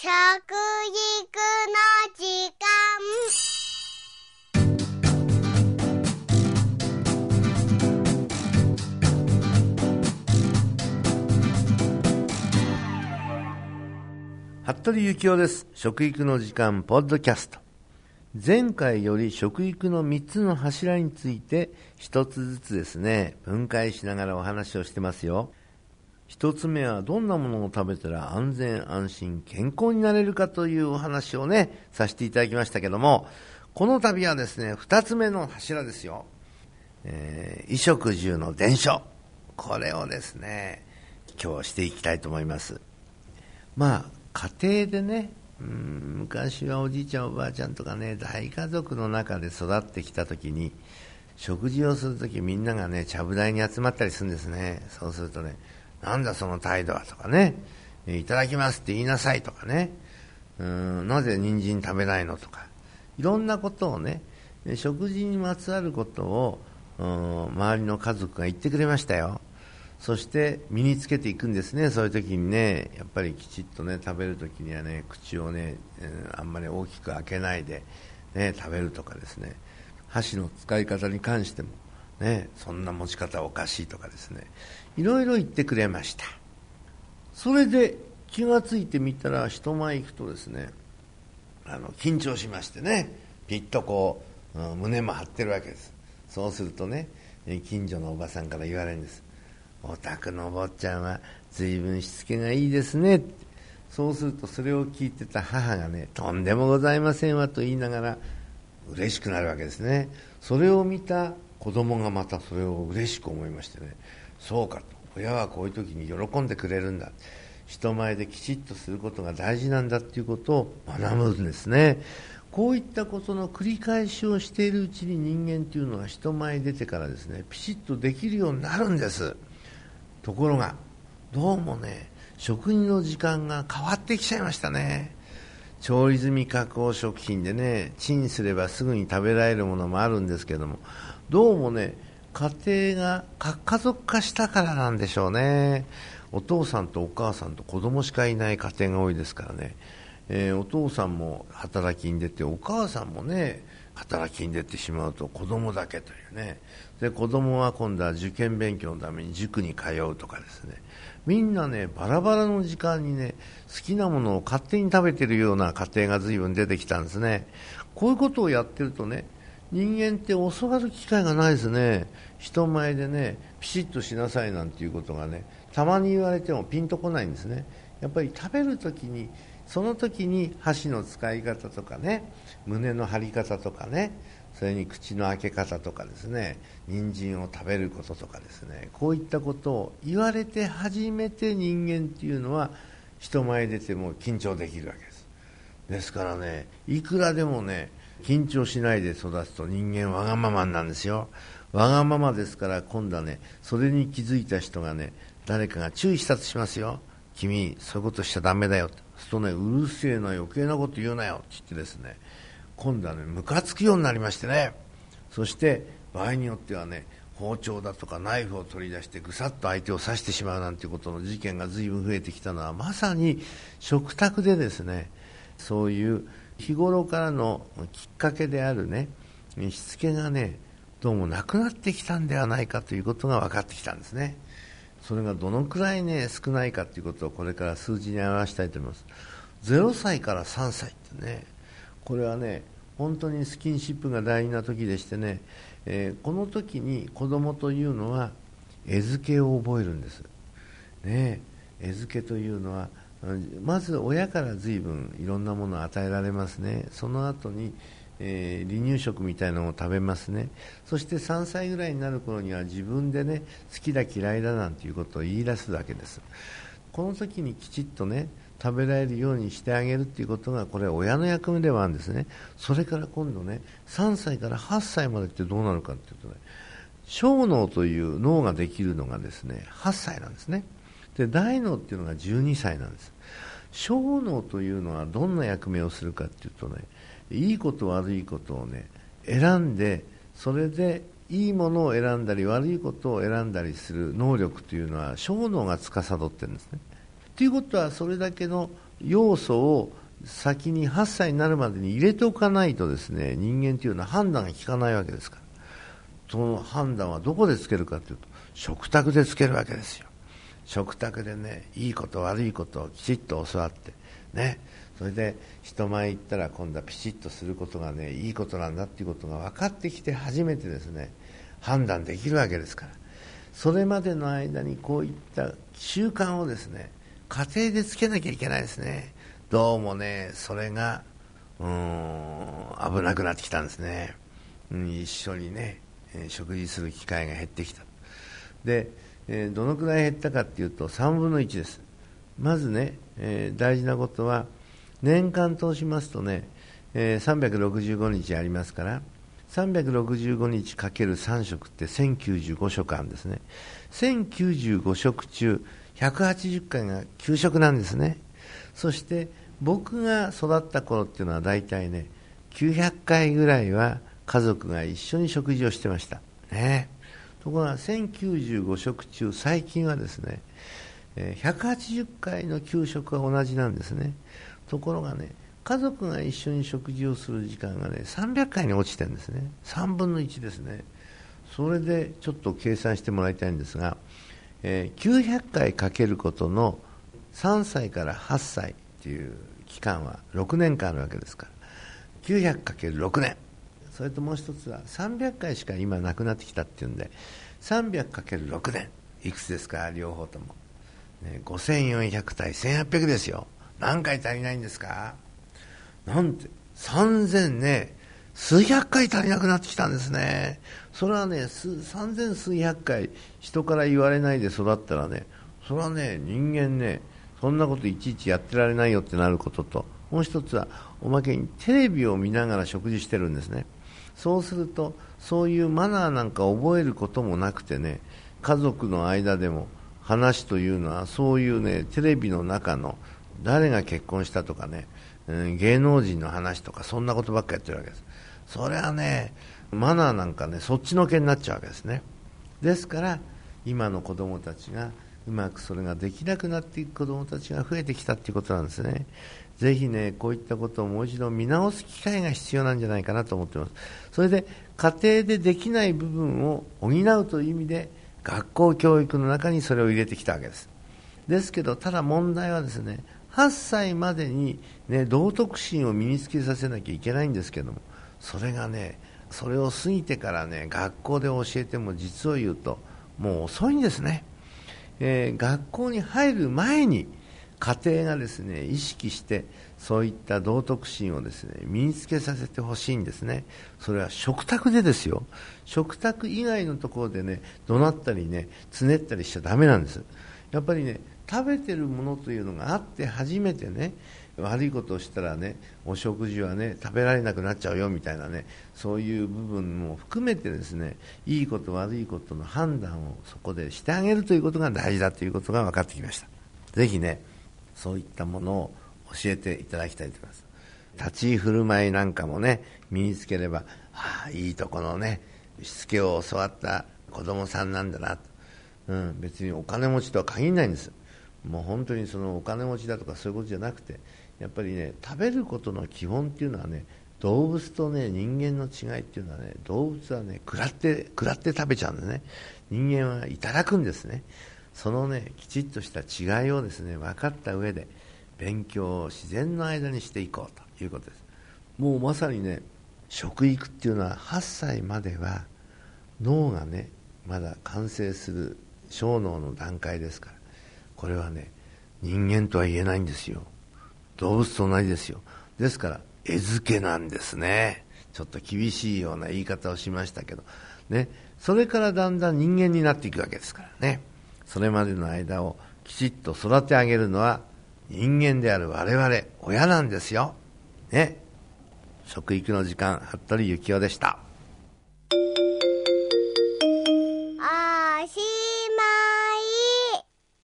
食育の時間。服部幸男です。食育の時間ポッドキャスト。前回より食育の3つの柱について1つずつですね分解しながらお話をしてますよ。1つ目はどんなものを食べたら安全安心健康になれるかというお話をねさせていただきましたけどもこの度はですね2つ目の柱ですよ、衣食住の伝承。これをですね今日していきたいと思います。まあ家庭でねうん昔はおじいちゃんおばあちゃんとかね大家族の中で育ってきた時に食事をする時みんながねちゃぶ台に集まったりするんですね。そうするとねなんだその態度はとかね。いただきますって言いなさいとかね。うんなぜ人参食べないのとか。いろんなことをね食事にまつわることを周りの家族が言ってくれましたよ。そして身につけていくんですね、そういう時にね、やっぱりきちっとね、食べる時にはね、口をね、あんまり大きく開けないで、ね、食べるとかですね、箸の使い方に関しても、ね、そんな持ち方おかしいとかですね、いろいろ言ってくれました。それで気がついてみたら、人前行くとですね、あの緊張しましてね、ピッとこう、うん、胸も張ってるわけです。そうするとね、近所のおばさんから言われるんです。お宅のお坊ちゃんは随分しつけがいいですねそうするとそれを聞いてた母がねとんでもございませんわと言いながら嬉しくなるわけですねそれを見た子供がまたそれを嬉しく思いましてねそうか。と親はこういう時に喜んでくれるんだ。人前できちっとすることが大事なんだっていうことを学ぶんですね。こういったことの繰り返しをしているうちに人間っていうのは人前に出てからですねピシッとできるようになるんです。ところがどうもね食事の時間が変わってきちゃいましたね。調理済み加工食品でねチンすればすぐに食べられるものもあるんですけどもどうもね家庭が核家族化したからなんでしょうね。お父さんとお母さんと子供しかいない家庭が多いですからね、えー、お父さんも働きに出てお母さんもね働きに出てしまうと子供だけというね。で子供は今度は受験勉強のために塾に通うとかですね。みんなねバラバラの時間にね好きなものを勝手に食べてるような家庭が随分出てきたんですね。こういうことをやってるとね人間って教わる機会がないですね。人前でねピシッとしなさいなんていうことがねたまに言われてもピンとこないんですね。やっぱり食べるときにその時に箸の使い方とかね胸の張り方とかねそれに口の開け方とかですね人参を食べることとかですねこういったことを言われて初めて人間っていうのは人前出ても緊張できるわけです。ですからねいくらでもね緊張しないで育つと人間わがままなんですよ。わがままですから今度はねそれに気づいた人がね誰かが注意したとしますよ。君そういうことしちゃだめだよ。するとね、うるせえな、余計なこと言うなよって言ってですね、今度はね、ムカつくようになりましてね、そして場合によってはね、包丁だとかナイフを取り出してぐさっと相手を刺してしまうなんていうことの事件が随分増えてきたのはまさに食卓でですねそういう日頃からのきっかけであるねしつけがねどうもなくなってきたんではないかということが分かってきたんですね。それがどのくらいね少ないかということをこれから数字に表したいと思います0歳から3歳ってねこれはね本当にスキンシップが大事な時でしてね、えー、この時に子供というのは餌付けを覚えるんですね餌付けというのはまず親から随分いろんなものを与えられますね。その後にえー、離乳食みたいなのを食べますね。そして3歳ぐらいになる頃には自分でね好きだ嫌いだなんていうことを言い出すわけです。この時にきちっとね食べられるようにしてあげるっていうことがこれは親の役目ではあるんですね。それから今度ね3歳から8歳までってどうなるかっていうとね小脳という脳ができるのがですね8歳なんですね。で大脳っていうのが12歳なんです。小脳というのはどんな役目をするかっていうとねいいこと悪いことをね選んでそれでいいものを選んだり悪いことを選んだりする能力というのは小脳が司ってるんですね。ということはそれだけの要素を先に8歳になるまでに入れておかないとですね人間というのは判断が効かないわけですから。その判断はどこでつけるかというと食卓でつけるわけですよ。食卓でねいいこと悪いことをきちっと教わってね。それで人前行ったら今度はピシッとすることがねいいことなんだっていうことが分かってきて初めてですね判断できるわけですから。それまでの間にこういった習慣をですね家庭でつけなきゃいけないですね。どうもねそれがうん危なくなってきたんですね、うん、一緒にね食事する機会が減ってきた。で、えー、どのくらい減ったかっていうと3分の1です。まずね、えー、大事なことは年間通しますとね、えー、365日ありますから365日かける3食って1095食あるんですね。1095食中180回が給食なんですね。そして僕が育った頃っていうのは大体ね900回ぐらいは家族が一緒に食事をしてました。ね。ところが1095食中最近はですね180回の給食は同じなんですね。ところがね家族が一緒に食事をする時間がね300回に落ちてるんですね。3分の1ですね。それでちょっと計算してもらいたいんですが、えー、900回かけることの3歳から8歳っていう期間は6年間あるわけですから。900×6 年。それともう一つは300回しか今なくなってきたっていうんで 300×6 年いくつですか？両方とも、ね、5400対1800ですよ。何回足りないんですか？なんて3000ね数百回足りなくなってきたんですね。それはね3000数百回人から言われないで育ったらねそれはね人間ねそんなこといちいちやってられないよってなることともう一つはおまけにテレビを見ながら食事してるんですね。そうするとそういうマナーなんか覚えることもなくてね家族の間でも話というのはそういうねテレビの中の誰が結婚したとかね、芸能人の話とかそんなことばっかやってるわけですそれはねマナーなんかねそっちのけになっちゃうわけですねですから今の子供たちがうまくそれができなくなっていく子どもたちが増えてきたということなんですね。ぜひね、こういったことをもう一度見直す機会が必要なんじゃないかなと思ってます。それで、家庭でできない部分を補うという意味で、学校教育の中にそれを入れてきたわけです。ですけど、ただ問題はですね、8歳までに、ね、道徳心を身につけさせなきゃいけないんですけども、それがね、それを過ぎてからね、学校で教えても実を言うと、もう遅いんですね。えー、学校に入る前に家庭がですね意識してそういった道徳心をですね身につけさせてほしいんですね。それは食卓でですよ。食卓以外のところでね怒鳴ったりねつねったりしちゃだめなんです。やっぱりね食べてるものというのがあって初めてね悪いことをしたらねお食事はね食べられなくなっちゃうよみたいなねそういう部分も含めてですねいいこと悪いことの判断をそこでしてあげるということが大事だということが分かってきました。ぜひねそういったものを教えていただきたいと思います。立ち居振る舞いなんかもね身につければああいいとこのねしつけを教わった子供さんなんだな。と、うん、別にお金持ちとは限らないんです。もう本当にそのお金持ちだとかそういうことじゃなくてやっぱりね食べることの基本っていうのはね動物とね人間の違いっていうのはね動物はね食らって食らって食べちゃうんでね。人間はいただくんですね。そのねきちっとした違いをですね分かった上で勉強を自然の間にしていこうということですもうまさにね食育っていうのは8歳までは脳がねまだ完成する小脳の段階ですからこれはね人間とは言えないんですよ動物と同じですよ。ですから、餌付けなんですね。ちょっと厳しいような言い方をしましたけど、ね。それからだんだん人間になっていくわけですからね。それまでの間をきちっと育て上げるのは人間である我々、親なんですよ。ね。食育の時間、服部幸雄でした。